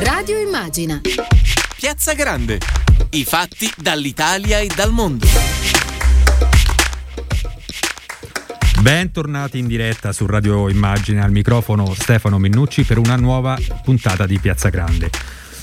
Radio Immagina. Piazza Grande. I fatti dall'Italia e dal mondo. Bentornati in diretta su Radio Immagine al microfono Stefano Mennucci per una nuova puntata di Piazza Grande.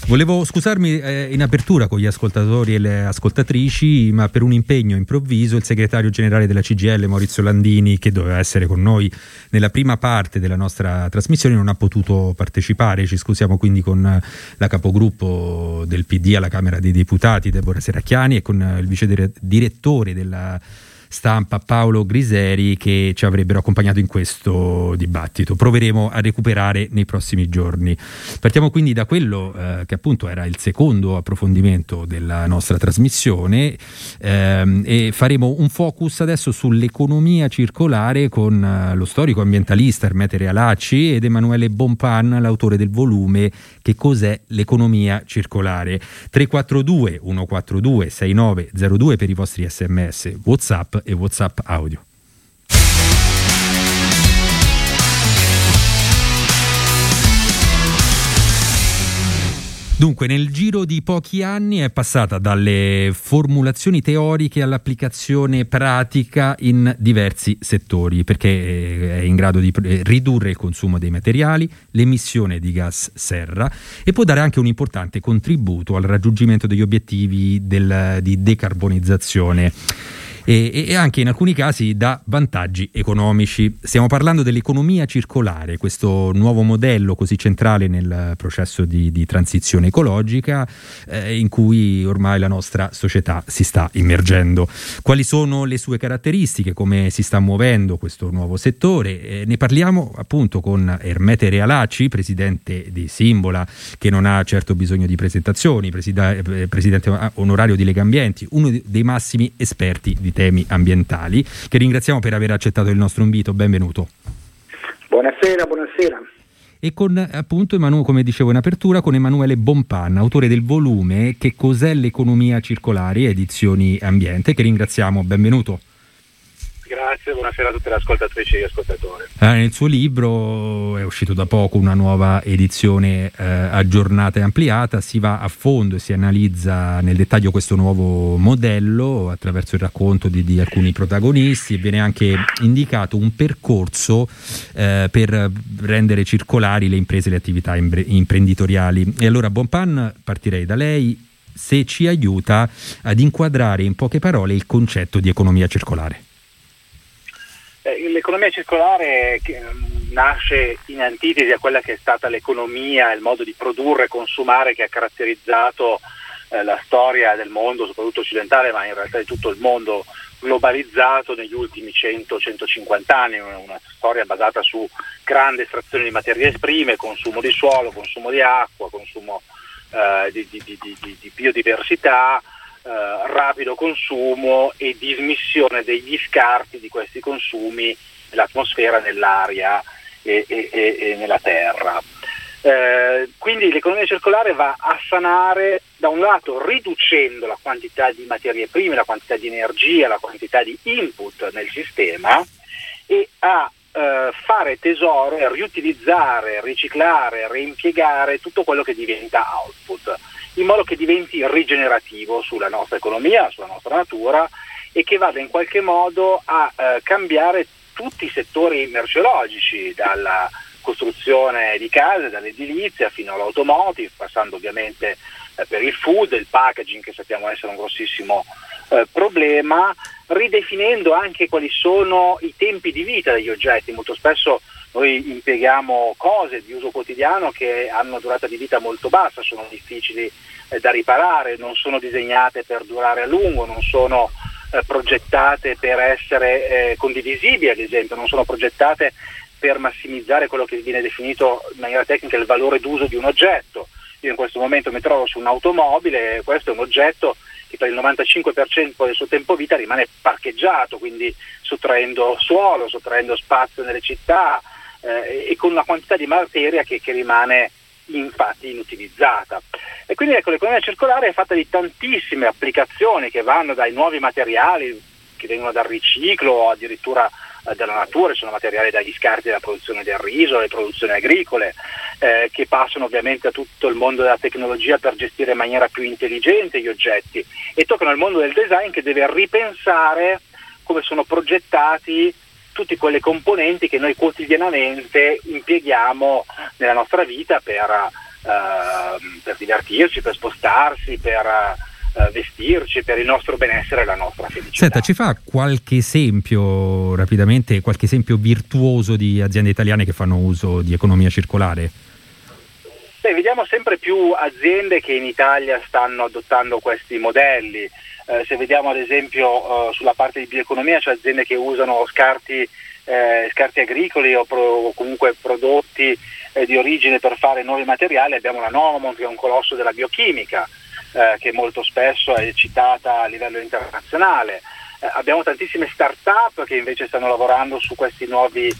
Volevo scusarmi eh, in apertura con gli ascoltatori e le ascoltatrici, ma per un impegno improvviso il segretario generale della CGL Maurizio Landini, che doveva essere con noi nella prima parte della nostra trasmissione, non ha potuto partecipare. Ci scusiamo quindi con la capogruppo del PD alla Camera dei Deputati, Deborah Seracchiani, e con il vice direttore della stampa Paolo Griseri che ci avrebbero accompagnato in questo dibattito. Proveremo a recuperare nei prossimi giorni. Partiamo quindi da quello eh, che appunto era il secondo approfondimento della nostra trasmissione ehm, e faremo un focus adesso sull'economia circolare con eh, lo storico ambientalista Ermete Realacci ed Emanuele Bonpan, l'autore del volume Che cos'è l'economia circolare. 342 142 6902 per i vostri sms, WhatsApp e WhatsApp audio. Dunque, nel giro di pochi anni è passata dalle formulazioni teoriche all'applicazione pratica in diversi settori, perché eh, è in grado di ridurre il consumo dei materiali, l'emissione di gas serra e può dare anche un importante contributo al raggiungimento degli obiettivi del, di decarbonizzazione e, e anche in alcuni casi dà vantaggi economici. Stiamo parlando dell'economia circolare, questo nuovo modello così centrale nel processo di, di transizione ecologica eh, in cui ormai la nostra società si sta immergendo. Quali sono le sue caratteristiche, come si sta muovendo questo nuovo settore? Eh, ne parliamo appunto con Ermete Realacci, presidente di Simbola, che non ha certo bisogno di presentazioni, presida- eh, presidente onorario di Lega Ambienti, uno dei massimi esperti di temi ambientali, che ringraziamo per aver accettato il nostro invito. Benvenuto. Buonasera, buonasera. E con appunto, come dicevo in apertura, con Emanuele Bompan, autore del volume Che cos'è l'economia circolare, edizioni ambiente, che ringraziamo. Benvenuto. Grazie, buonasera a tutte le ascoltatrici e gli ascoltatori. Eh, nel suo libro è uscito da poco una nuova edizione eh, aggiornata e ampliata, si va a fondo e si analizza nel dettaglio questo nuovo modello attraverso il racconto di, di alcuni protagonisti e viene anche indicato un percorso eh, per rendere circolari le imprese e le attività imbre- imprenditoriali. E allora Bonpan partirei da lei se ci aiuta ad inquadrare in poche parole il concetto di economia circolare. Eh, l'economia circolare mm, nasce in antitesi a quella che è stata l'economia, il modo di produrre e consumare che ha caratterizzato eh, la storia del mondo, soprattutto occidentale, ma in realtà di tutto il mondo globalizzato negli ultimi 100-150 anni, una storia basata su grande estrazione di materie prime, consumo di suolo, consumo di acqua, consumo eh, di, di, di, di biodiversità, eh, rapido consumo e dismissione degli scarti di questi consumi nell'atmosfera, nell'aria e, e, e nella terra. Eh, quindi l'economia circolare va a sanare da un lato riducendo la quantità di materie prime, la quantità di energia, la quantità di input nel sistema e a eh, fare tesoro, riutilizzare, riciclare, reimpiegare tutto quello che diventa output in modo che diventi rigenerativo sulla nostra economia, sulla nostra natura e che vada in qualche modo a eh, cambiare tutti i settori merceologici, dalla costruzione di case, dall'edilizia fino all'automotive, passando ovviamente eh, per il food, il packaging che sappiamo essere un grossissimo eh, problema, ridefinendo anche quali sono i tempi di vita degli oggetti. Molto spesso noi impieghiamo cose di uso quotidiano che hanno durata di vita molto bassa, sono difficili eh, da riparare, non sono disegnate per durare a lungo, non sono eh, progettate per essere eh, condivisibili, ad esempio, non sono progettate per massimizzare quello che viene definito in maniera tecnica il valore d'uso di un oggetto. Io in questo momento mi trovo su un'automobile, questo è un oggetto che per il 95% del suo tempo vita rimane parcheggiato, quindi sottraendo suolo, sottraendo spazio nelle città, eh, e con una quantità di materia che, che rimane infatti inutilizzata. E quindi ecco, l'economia circolare è fatta di tantissime applicazioni che vanno dai nuovi materiali che vengono dal riciclo o addirittura eh, della natura, sono materiali dagli scarti della produzione del riso, le produzioni agricole, eh, che passano ovviamente a tutto il mondo della tecnologia per gestire in maniera più intelligente gli oggetti e toccano il mondo del design che deve ripensare come sono progettati tutte quelle componenti che noi quotidianamente impieghiamo nella nostra vita per, uh, per divertirci, per spostarsi, per uh, vestirci, per il nostro benessere e la nostra felicità. Senta, ci fa qualche esempio rapidamente, qualche esempio virtuoso di aziende italiane che fanno uso di economia circolare? Beh, vediamo sempre più aziende che in Italia stanno adottando questi modelli. Eh, se vediamo ad esempio eh, sulla parte di bioeconomia, cioè aziende che usano scarti, eh, scarti agricoli o, pro, o, comunque prodotti eh, di origine per fare nuovi materiali, abbiamo la Nomont che è un colosso della biochimica eh, che molto spesso è citata a livello internazionale. Eh, abbiamo tantissime start-up che invece stanno lavorando su questi nuovi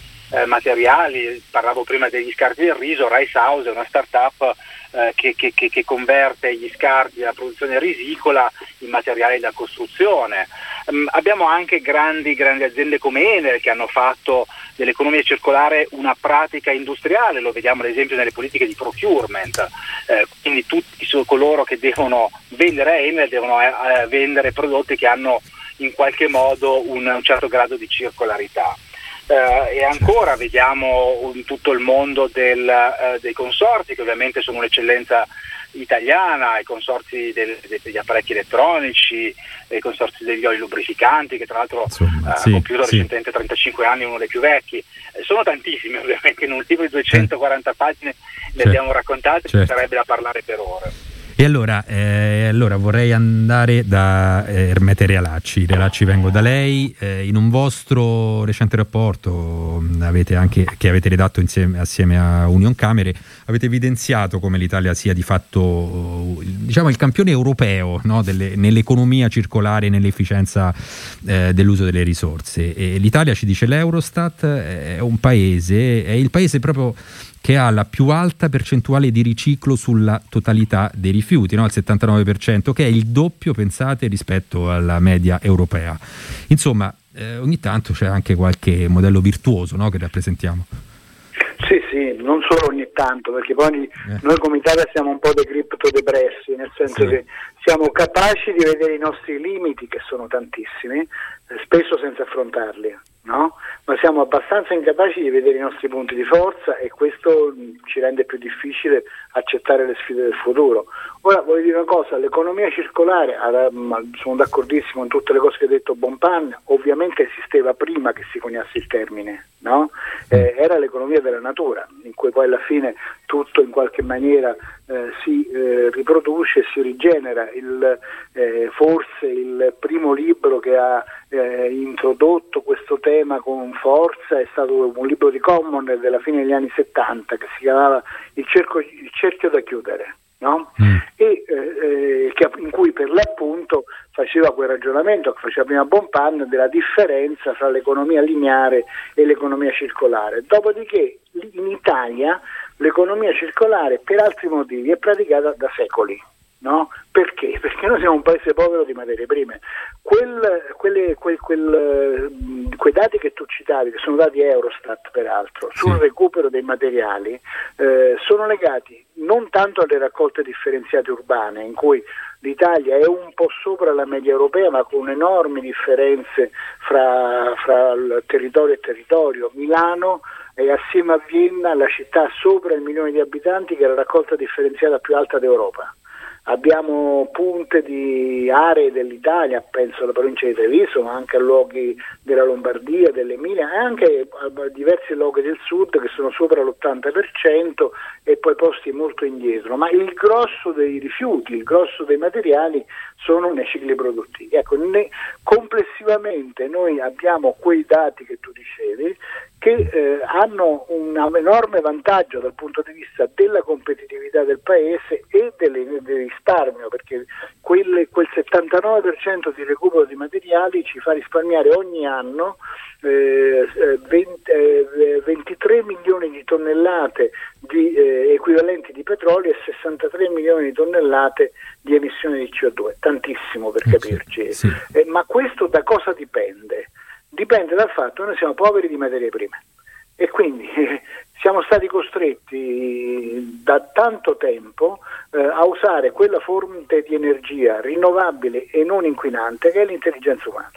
materiali, parlavo prima degli scarti del riso, Rice House è una start-up eh, che, che, che, converte gli scarti della produzione risicola in materiali da costruzione. Um, abbiamo anche grandi, grandi, aziende come Enel che hanno fatto dell'economia circolare una pratica industriale, lo vediamo ad esempio nelle politiche di procurement, eh, quindi tutti coloro che devono vendere a Enel devono eh, eh, vendere prodotti che hanno in qualche modo un, un certo grado di circolarità. Eh, e ancora vediamo in tutto il mondo del, eh, dei consorti che ovviamente sono un'eccellenza italiana, i consorzi del, degli apparecchi elettronici, i consorzi degli oli lubrificanti che tra l'altro Insomma, ha sì, compiuto sì. recentemente 35 anni, uno dei più vecchi. Eh, sono tantissimi ovviamente, in un libro di 240 pagine ne abbiamo raccontate, certo. ci sarebbe da parlare per ore. E allora, eh, allora, vorrei andare da eh, Ermete Realacci. Realacci vengo da lei. Eh, in un vostro recente rapporto mm, avete anche, che avete redatto insieme, assieme a Union Camere, avete evidenziato come l'Italia sia di fatto diciamo, il campione europeo no? Delle, nell'economia circolare e nell'efficienza eh, dell'uso delle risorse. E L'Italia, ci dice l'Eurostat, è un paese, è il paese proprio che ha la più alta percentuale di riciclo sulla totalità dei rifiuti, no? il 79%, che è il doppio, pensate, rispetto alla media europea. Insomma, eh, ogni tanto c'è anche qualche modello virtuoso no? che rappresentiamo. Sì, sì, non solo ogni tanto, perché poi eh. noi come Italia siamo un po' dei criptodepressi, nel senso sì. che siamo capaci di vedere i nostri limiti, che sono tantissimi, spesso senza affrontarli no? ma siamo abbastanza incapaci di vedere i nostri punti di forza e questo ci rende più difficile accettare le sfide del futuro. Ora voglio dire una cosa, l'economia circolare, sono d'accordissimo con tutte le cose che ha detto Bonpan, ovviamente esisteva prima che si coniasse il termine, no? eh, era l'economia della natura, in cui poi alla fine tutto in qualche maniera eh, si eh, riproduce e si rigenera. Il, eh, forse il primo libro che ha eh, introdotto questo tema con forza è stato un libro di Common della fine degli anni 70 che si chiamava Il, cerco, il cerchio da chiudere. No? Mm. E, eh, che, in cui per l'appunto faceva quel ragionamento che faceva prima Bonpan della differenza tra l'economia lineare e l'economia circolare. Dopodiché in Italia l'economia circolare per altri motivi è praticata da secoli. No? Perché? Perché noi siamo un paese povero di materie prime. Quel, quelle, quel, quel, quei dati che tu citavi, che sono dati Eurostat peraltro, sul sì. recupero dei materiali, eh, sono legati non tanto alle raccolte differenziate urbane, in cui l'Italia è un po' sopra la media europea, ma con enormi differenze fra, fra territorio e territorio. Milano è assieme a Vienna la città sopra il milione di abitanti che ha la raccolta differenziata più alta d'Europa. Abbiamo punte di aree dell'Italia, penso alla provincia di Treviso, ma anche a luoghi della Lombardia, dell'Emilia e anche a diversi luoghi del sud che sono sopra l'80% e poi posti molto indietro. Ma il grosso dei rifiuti, il grosso dei materiali sono nei cicli produttivi. Ecco, ne, complessivamente noi abbiamo quei dati che tu dicevi che eh, hanno un enorme vantaggio dal punto di vista della competitività del paese e delle, del risparmio, perché quel, quel 79% di recupero di materiali ci fa risparmiare ogni anno eh, 20, eh, 23 milioni di tonnellate di eh, equivalenti di petrolio e 63 milioni di tonnellate di emissioni di CO2, tantissimo per capirci. Sì, sì. Eh, ma questo da cosa dipende? Dipende dal fatto che noi siamo poveri di materie prime. E quindi eh, siamo stati costretti da tanto tempo eh, a usare quella fonte di energia rinnovabile e non inquinante che è l'intelligenza umana.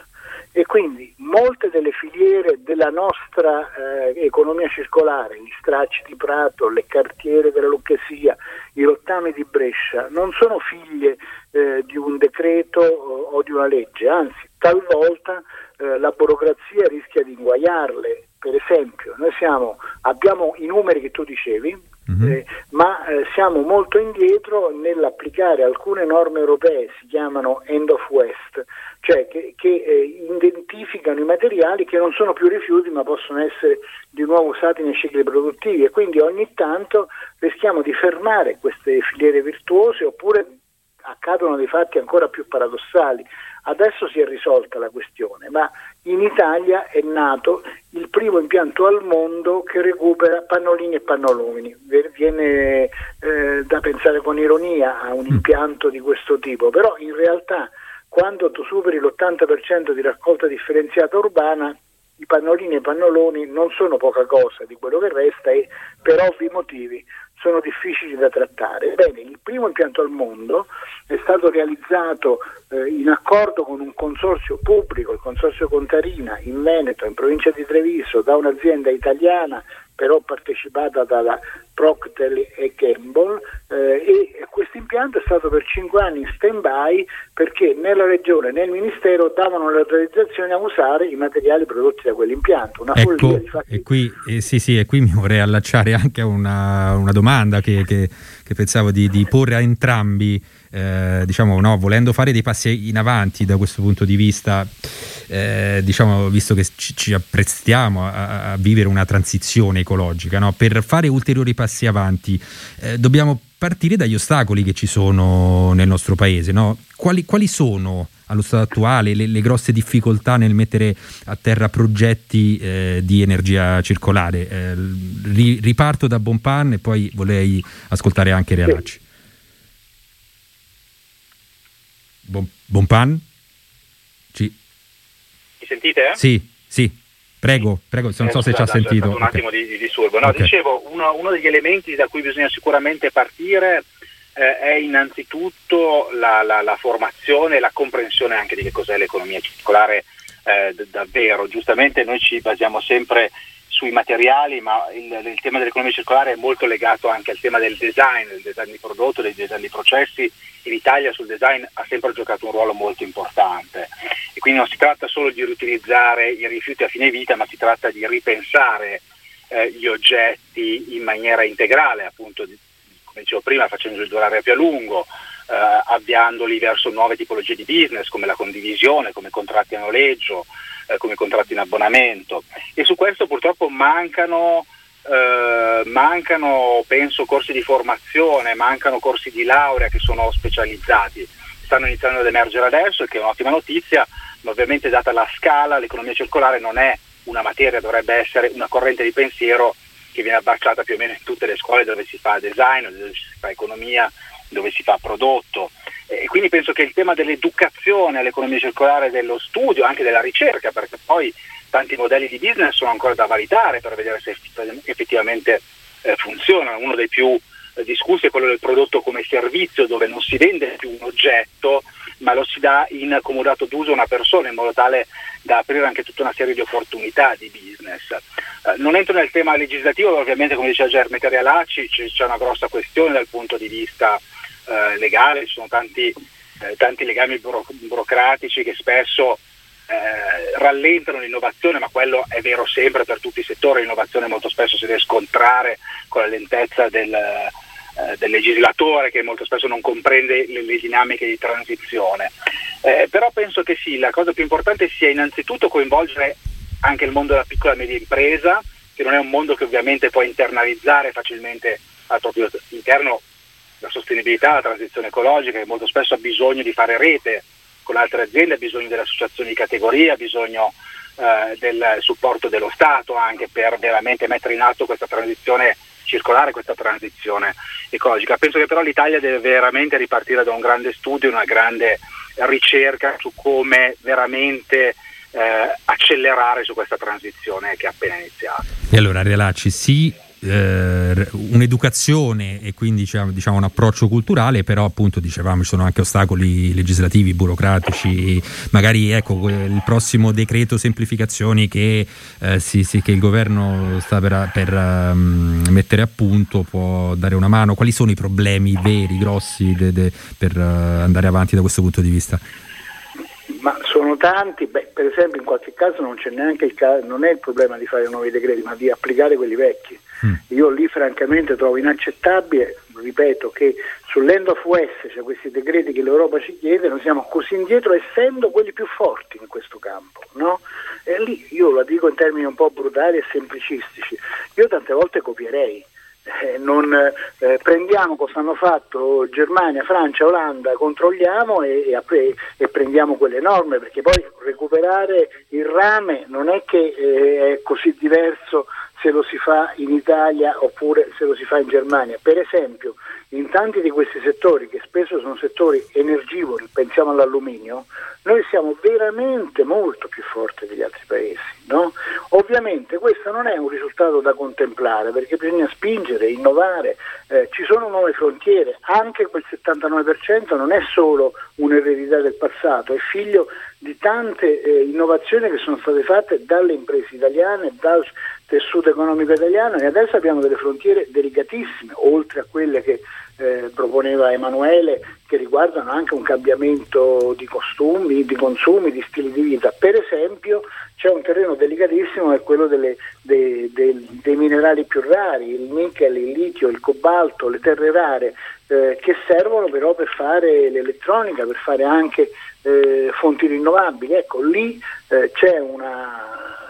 E quindi molte delle filiere della nostra eh, economia circolare, gli stracci di Prato, le cartiere della Lucchesia, i rottami di Brescia, non sono figlie eh, di un decreto o, o, di una legge, anzi talvolta eh, la burocrazia rischia di inguaiarle. Per esempio, noi siamo, abbiamo i numeri che tu dicevi, mm-hmm. eh, ma eh, siamo molto indietro nell'applicare alcune norme europee, si chiamano end of waste, cioè che, che eh, identificano i materiali che non sono più rifiuti ma possono essere di nuovo usati nei cicli produttivi e quindi ogni tanto rischiamo di fermare queste filiere virtuose oppure accadono dei fatti ancora più paradossali. Adesso si è risolta la questione, ma in Italia è nato il primo impianto al mondo che recupera pannolini e pannolomini. Viene eh, da pensare con ironia a un mm. impianto di questo tipo, però in realtà quando tu superi l'80% di raccolta differenziata urbana i pannolini e i pannoloni non sono poca cosa di quello che resta e per ovvi motivi sono difficili da trattare. Bene, il primo impianto al mondo è stato realizzato eh, in accordo con un consorzio pubblico, il consorzio Contarina, in Veneto, in provincia di Treviso, da un'azienda italiana però partecipata dalla Procter e Gamble eh, e questo impianto è stato per cinque anni in stand-by perché né la regione né il ministero davano l'autorizzazione a usare i materiali prodotti da quell'impianto. Una ecco, e qui, eh, sì, sì, e qui mi vorrei allacciare anche a una, una domanda che, che, che pensavo di, di porre a entrambi eh, diciamo, no, volendo fare dei passi in avanti da questo punto di vista, eh, diciamo, visto che ci, ci apprestiamo a, a, vivere una transizione ecologica, no? per fare ulteriori passi avanti eh, dobbiamo partire dagli ostacoli che ci sono nel nostro paese. No? Quali, quali, sono allo stato attuale le, le, grosse difficoltà nel mettere a terra progetti eh, di energia circolare? Eh, ri, riparto da Bonpan e poi vorrei ascoltare anche Realacci. Bon, pan? Ci... Mi sentite? Sì, sì. Prego, prego, non so eh, se ci ha sentito. Un okay. attimo di, di disturbo. No, okay. Dicevo, uno, uno, degli elementi da cui bisogna sicuramente partire eh, è innanzitutto la, la, la, formazione e la comprensione anche di che cos'è l'economia circolare eh, d- davvero. Giustamente noi ci basiamo sempre sui materiali, ma il, il, tema dell'economia circolare è molto legato anche al tema del design, del design di prodotto, del design di processi. In Italia sul design ha sempre giocato un ruolo molto importante e quindi non si tratta solo di riutilizzare i rifiuti a fine vita, ma si tratta di ripensare eh, gli oggetti in maniera integrale, appunto, come dicevo prima, facendoli durare più a lungo, eh, avviandoli verso nuove tipologie di business come la condivisione, come contratti a noleggio, eh, come contratti in abbonamento e su questo purtroppo mancano, eh, mancano penso corsi di formazione, mancano corsi di laurea che sono specializzati. Stanno iniziando ad emergere adesso, che è un'ottima notizia, ma ovviamente data la scala l'economia circolare non è una materia, dovrebbe essere una corrente di pensiero che viene abbracciata più o meno in tutte le scuole dove si fa design, dove si fa economia, dove si fa prodotto. E quindi penso che il tema dell'educazione all'economia circolare, dello studio, anche della ricerca, perché poi tanti modelli di business sono ancora da validare per vedere se effettivamente eh, funzionano. Uno dei più eh, discussi è quello del prodotto come servizio, dove non si vende più un oggetto, ma lo si dà in comodato d'uso a una persona in modo tale da aprire anche tutta una serie di opportunità di business. Eh, non entro nel tema legislativo, ovviamente come diceva Germe Terrialacci c'è una grossa questione dal punto di vista eh, legale, ci sono tanti, eh, tanti legami buro- burocratici che spesso eh, rallentano l'innovazione, ma quello è vero sempre per tutti i settori, l'innovazione molto spesso si deve scontrare con la lentezza del, eh, del legislatore che molto spesso non comprende le, le dinamiche di transizione. Eh, però penso che sì, la cosa più importante sia innanzitutto coinvolgere anche il mondo della piccola e media impresa, che non è un mondo che ovviamente può internalizzare facilmente al proprio interno la sostenibilità, la transizione ecologica, che molto spesso ha bisogno di fare rete con altre aziende, ha bisogno delle associazioni di categoria, ha bisogno eh, del supporto dello Stato anche per veramente mettere in atto questa transizione circolare, questa transizione ecologica. Penso che però l'Italia deve veramente ripartire da un grande studio, una grande ricerca su come veramente eh, accelerare su questa transizione che è appena iniziata. E allora Relacci, sì, eh, un'educazione e quindi diciamo, diciamo, un approccio culturale, però appunto dicevamo ci sono anche ostacoli legislativi, burocratici, magari ecco il prossimo decreto semplificazioni che, eh, sì, sì, che il governo sta per, per um, mettere a punto può dare una mano, quali sono i problemi veri, grossi de, de, per uh, andare avanti da questo punto di vista? Ma sono tanti, Beh, per esempio in qualche caso non c'è neanche il caso, non è il problema di fare nuovi decreti, ma di applicare quelli vecchi. Mm. Io lì francamente trovo inaccettabile, ripeto, che sull'end of west, cioè questi decreti che l'Europa ci chiede, noi siamo così indietro essendo quelli più forti in questo campo. No? E lì io la dico in termini un po' brutali e semplicistici, io tante volte copierei eh, non eh, prendiamo cosa hanno fatto Germania, Francia, Olanda, controlliamo e, e, e, prendiamo quelle norme perché poi recuperare il rame non è che eh, è così diverso se lo si fa in Italia oppure se lo si fa in Germania. Per esempio, in tanti di questi settori, che spesso sono settori energivori, pensiamo all'alluminio, noi siamo veramente molto più forti degli altri paesi. No? Ovviamente questo non è un risultato da contemplare perché bisogna spingere, innovare, eh, ci sono nuove frontiere, anche quel 79% non è solo un'eredità del passato, è figlio di tante eh, innovazioni che sono state fatte dalle imprese italiane, dal tessuto economico italiano e adesso abbiamo delle frontiere delicatissime, oltre a quelle che eh, proponeva Emanuele, che riguardano anche un cambiamento di costumi, di consumi, di stili di vita. Per esempio c'è un terreno delicatissimo che è quello delle, dei, dei, dei, minerali più rari, il nickel, il litio, il cobalto, le terre rare, eh, che servono però per fare l'elettronica, per fare anche eh, fonti rinnovabili. Ecco, lì eh, c'è una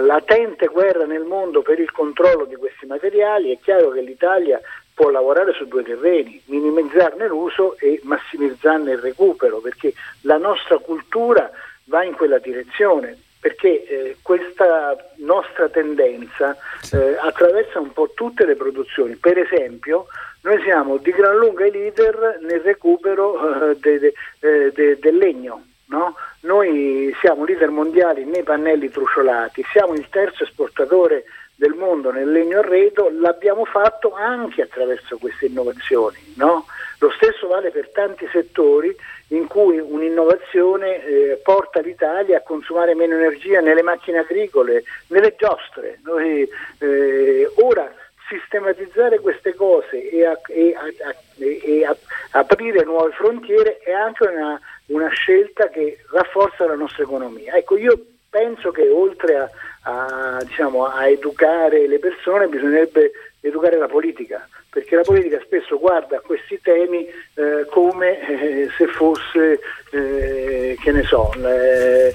latente guerra nel mondo per il controllo di questi materiali, è chiaro che l'Italia può lavorare su due terreni, minimizzarne l'uso e massimizzarne il recupero, perché la nostra cultura va in quella direzione, perché eh, questa nostra tendenza eh, attraversa un po' tutte le produzioni. Per esempio, noi siamo di gran lunga i leader nel recupero eh, de, de, eh, de, del legno. No? Noi siamo leader mondiali nei pannelli truciolati, siamo il terzo esportatore del mondo nel legno arredo, l'abbiamo fatto anche attraverso queste innovazioni. No? Lo stesso vale per tanti settori in cui un'innovazione eh, porta l'Italia a consumare meno energia nelle macchine agricole, nelle giostre. Noi, eh, ora sistematizzare queste cose e, a, e, a, e a, aprire nuove frontiere è anche una, una, scelta che rafforza la nostra economia. Ecco, io penso che oltre a, a, diciamo, a educare le persone bisognerebbe educare la politica, perché la politica spesso guarda questi temi eh, come eh, se fosse, eh, che ne so, eh,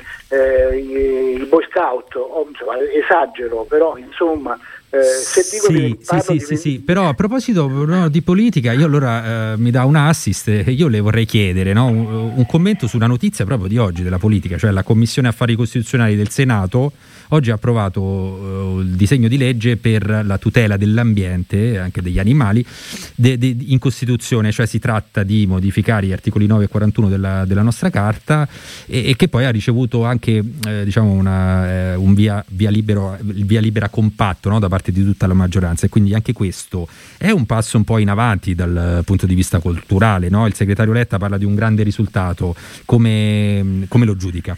il Boy Scout, o, insomma, esagero, però insomma eh, sì, sì, sì, di... sì, sì, però a proposito no, di politica, io allora eh, mi dà un assist e io le vorrei chiedere no, un, un, commento sulla notizia proprio di oggi della politica, cioè la Commissione Affari Costituzionali del Senato oggi ha approvato uh, il disegno di legge per la tutela dell'ambiente e anche degli animali de, de, in Costituzione, cioè si tratta di modificare gli articoli 9 e 41 della, della nostra Carta e, e, che poi ha ricevuto anche eh, diciamo una, eh, un via, via, libero, via libera compatto no, da parte di tutta la maggioranza e quindi anche questo è un passo un po' in avanti dal punto di vista culturale. No? Il segretario Letta parla di un grande risultato, come, come lo giudica?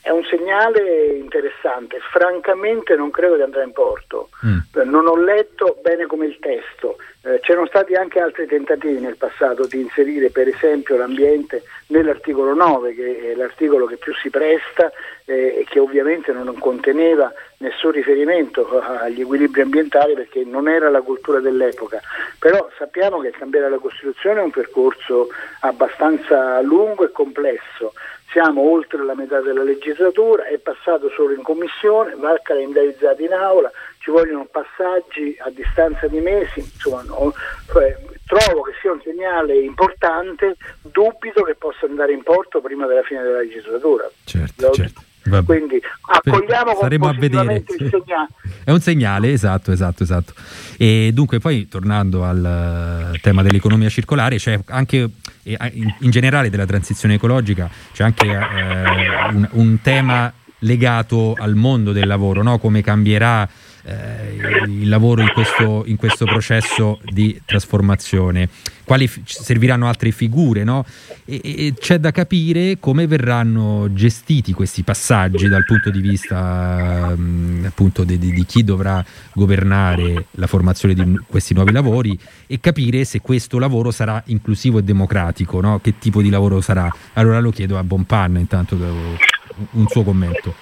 È un segnale interessante, francamente non credo di andare in porto, mm. non ho letto bene come il testo, eh, c'erano stati anche altri tentativi nel passato di inserire per esempio l'ambiente nell'articolo 9 che è l'articolo che più si presta eh, e che ovviamente non conteneva nessun riferimento agli equilibri ambientali perché non era la cultura dell'epoca, però sappiamo che cambiare la Costituzione è un percorso abbastanza lungo e complesso siamo oltre la metà della legislatura, è passato solo in commissione, va calendarizzato in aula, ci vogliono passaggi a distanza di mesi, insomma, no, cioè, trovo che sia un segnale importante, dubito che possa andare in porto prima della fine della legislatura. Certo, certo. Vabbè. Quindi accogliamo Staremo a vedere. il segnale. È un segnale, esatto, esatto, esatto. E dunque poi tornando al eh, tema dell'economia circolare, c'è anche in generale della transizione ecologica, c'è anche eh, un, un tema legato al mondo del lavoro, no? come cambierà eh, il lavoro in questo, in questo, processo di trasformazione, quali f- serviranno altre figure, no? e, e, c'è da capire come verranno gestiti questi passaggi dal punto di vista mh, mm, appunto di, di, chi dovrà governare la formazione di questi nuovi lavori e capire se questo lavoro sarà inclusivo e democratico, no? che tipo di lavoro sarà. Allora lo chiedo a Bonpanna intanto un suo commento.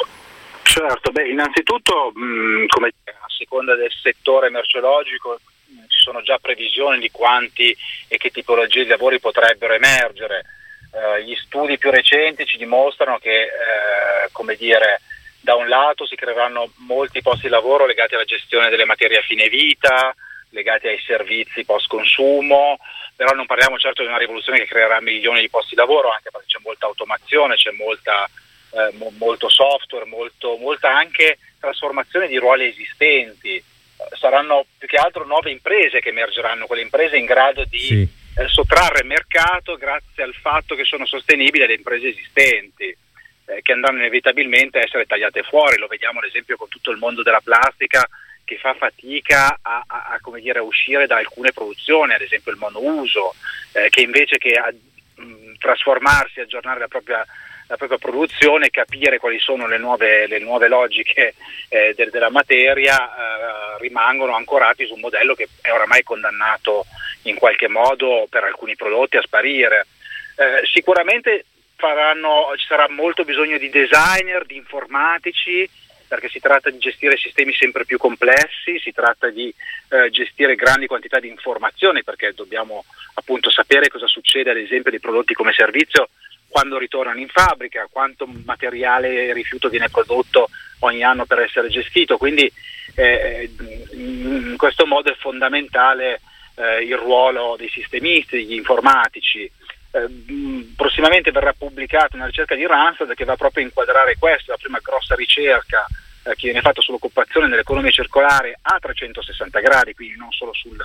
Certo, beh, innanzitutto mh, come, a seconda del settore merceologico ci sono già previsioni di quanti e che tipologie di lavori potrebbero emergere. Eh, gli studi più recenti ci dimostrano che, eh, come dire, da un lato si creeranno molti posti di lavoro legati alla gestione delle materie a fine vita, legati ai servizi post consumo, però non parliamo certo di una rivoluzione che creerà milioni di posti di lavoro, anche perché c'è molta automazione, c'è molta eh, molto software, molto, molta anche trasformazione di ruoli esistenti. Saranno più che altro nuove imprese che emergeranno, quelle imprese in grado di sì. eh, sottrarre mercato grazie al fatto che sono sostenibili le imprese esistenti, eh, che andranno inevitabilmente a essere tagliate fuori. Lo vediamo ad esempio con tutto il mondo della plastica che fa fatica a, a, a dire, uscire da alcune produzioni, ad esempio il monouso, eh, che invece che a, mh, trasformarsi, aggiornare la propria la propria produzione, capire quali sono le nuove, le nuove logiche eh, de, della materia, eh, rimangono ancorati su un modello che è oramai condannato in qualche modo per alcuni prodotti a sparire. Eh, sicuramente faranno, ci sarà molto bisogno di designer, di informatici, perché si tratta di gestire sistemi sempre più complessi, si tratta di eh, gestire grandi quantità di informazioni, perché dobbiamo appunto sapere cosa succede ad esempio dei prodotti come servizio quando ritornano in fabbrica, quanto materiale rifiuto viene prodotto ogni anno per essere gestito. Quindi eh, in questo modo è fondamentale eh, il ruolo dei sistemisti, degli informatici. Eh, prossimamente verrà pubblicata una ricerca di Randstad che va proprio a inquadrare questo, la prima grossa ricerca eh, che viene fatta sull'occupazione nell'economia circolare a 360 gradi, quindi non solo sul,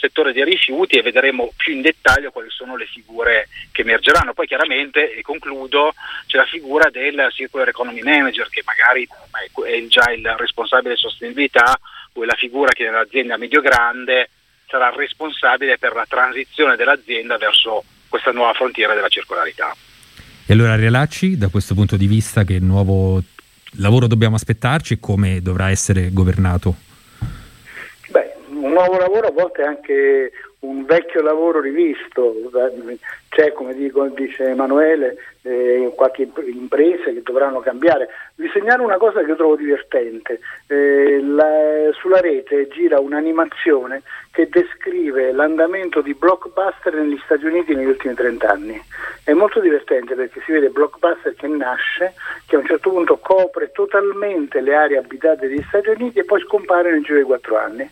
settore dei rifiuti e vedremo più in dettaglio quali sono le figure che emergeranno. Poi chiaramente, e concludo, c'è la figura del Circular Economy Manager che magari è già il responsabile di sostenibilità o è la figura che nell'azienda medio-grande sarà responsabile per la transizione dell'azienda verso questa nuova frontiera della circolarità. E allora Relacci, da questo punto di vista, che nuovo lavoro dobbiamo aspettarci e come dovrà essere governato? Un nuovo lavoro a volte anche un vecchio lavoro rivisto, c'è come dico, dice Emanuele eh, qualche impresa che dovranno cambiare. Vi segnalo una cosa che io trovo divertente, eh, la, sulla rete gira un'animazione che descrive l'andamento di blockbuster negli Stati Uniti negli ultimi 30 anni. È molto divertente perché si vede blockbuster che nasce, che a un certo punto copre totalmente le aree abitate degli Stati Uniti e poi scompare nel giro di 4 anni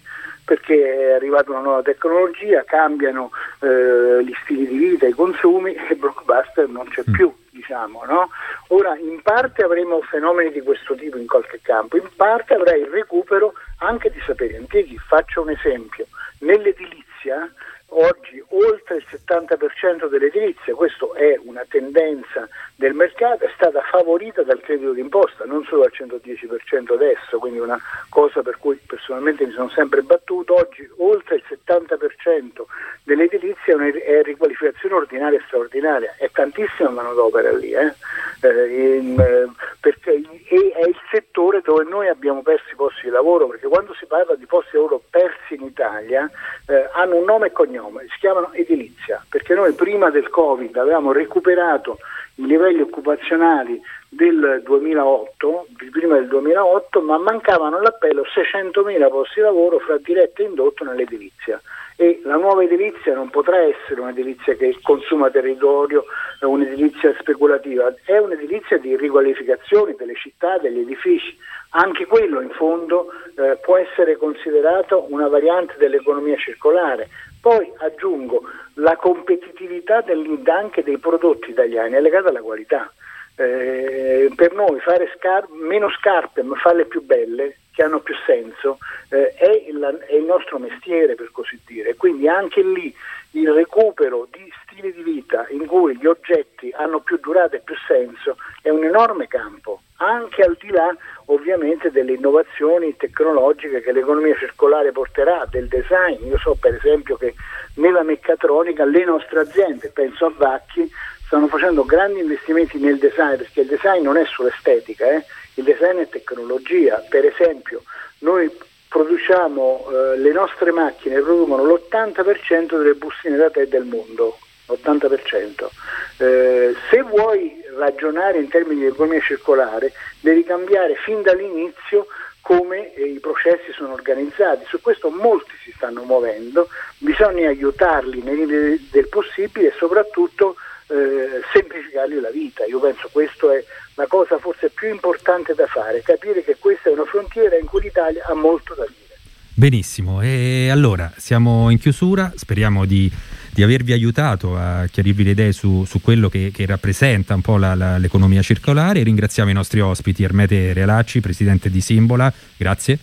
perché è arrivata una nuova tecnologia, cambiano eh, gli stili di vita, i consumi e Blockbuster non c'è mm. più. Diciamo, no? Ora in parte avremo fenomeni di questo tipo in qualche campo, in parte avrai il recupero anche di saperi antichi. Faccio un esempio, nell'edilizia oggi oltre il 70% dell'edilizia, questa è una tendenza del mercato, è stata favorita dal credito d'imposta, non solo al 110% adesso, quindi una cosa per cui personalmente mi sono sempre battuto, oggi oltre il 70% dell'edilizia è riqualificazione ordinaria e straordinaria, è tantissima manodopera lì, eh? Eh, in, eh, perché è il settore dove noi abbiamo perso i posti di lavoro, perché quando si parla di posti di lavoro persi in Italia eh, hanno un nome e cognome, si chiamano edilizia, perché noi prima del Covid avevamo recuperato i livelli occupazionali del 2008, prima del 2008, ma mancavano all'appello 600.000 posti di lavoro fra diretto e indotto nell'edilizia e la nuova edilizia non potrà essere un'edilizia che consuma territorio, un'edilizia speculativa, è un'edilizia di riqualificazione delle città, degli edifici. Anche quello in fondo eh, può essere considerato una variante dell'economia circolare. Poi aggiungo la competitività anche dei prodotti italiani è legata alla qualità. Eh, per noi fare scar- meno scarpe ma farle più belle che hanno più senso, eh, è, il, è, il, nostro mestiere per così dire. Quindi anche lì il recupero di stili di vita in cui gli oggetti hanno più durata e più senso è un enorme campo, anche al di là ovviamente delle innovazioni tecnologiche che l'economia circolare porterà, del design. Io so per esempio che nella meccatronica le nostre aziende, penso a Vacchi, stanno facendo grandi investimenti nel design, perché il design non è solo estetica, eh? Il design è tecnologia. Per esempio, noi produciamo, eh, le nostre macchine producono l'80% delle bustine da tè del mondo. L'80%. Eh, se vuoi ragionare in termini di economia circolare, devi cambiare fin dall'inizio come eh, i processi sono organizzati. Su questo molti si stanno muovendo, bisogna aiutarli limiti del possibile e soprattutto eh, semplificargli la vita. Io penso questa è la cosa forse più importante da fare, capire che questa è una frontiera in cui l'Italia ha molto da dire. Benissimo, e allora siamo in chiusura, speriamo di, di avervi aiutato a chiarirvi le idee su, su quello che, che, rappresenta un po' la, la, l'economia circolare. Ringraziamo i nostri ospiti, Ermete Realacci, presidente di Simbola, grazie.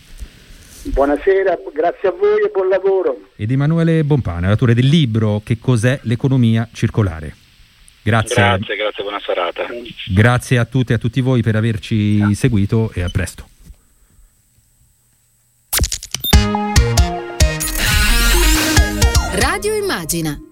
Buonasera, grazie a voi e buon lavoro. Ed Emanuele Bompana, autore del libro Che cos'è l'economia circolare. Grazie. Grazie, grazie, buona serata. Grazie a tutte e a tutti voi per averci seguito e a presto. Radio Immagina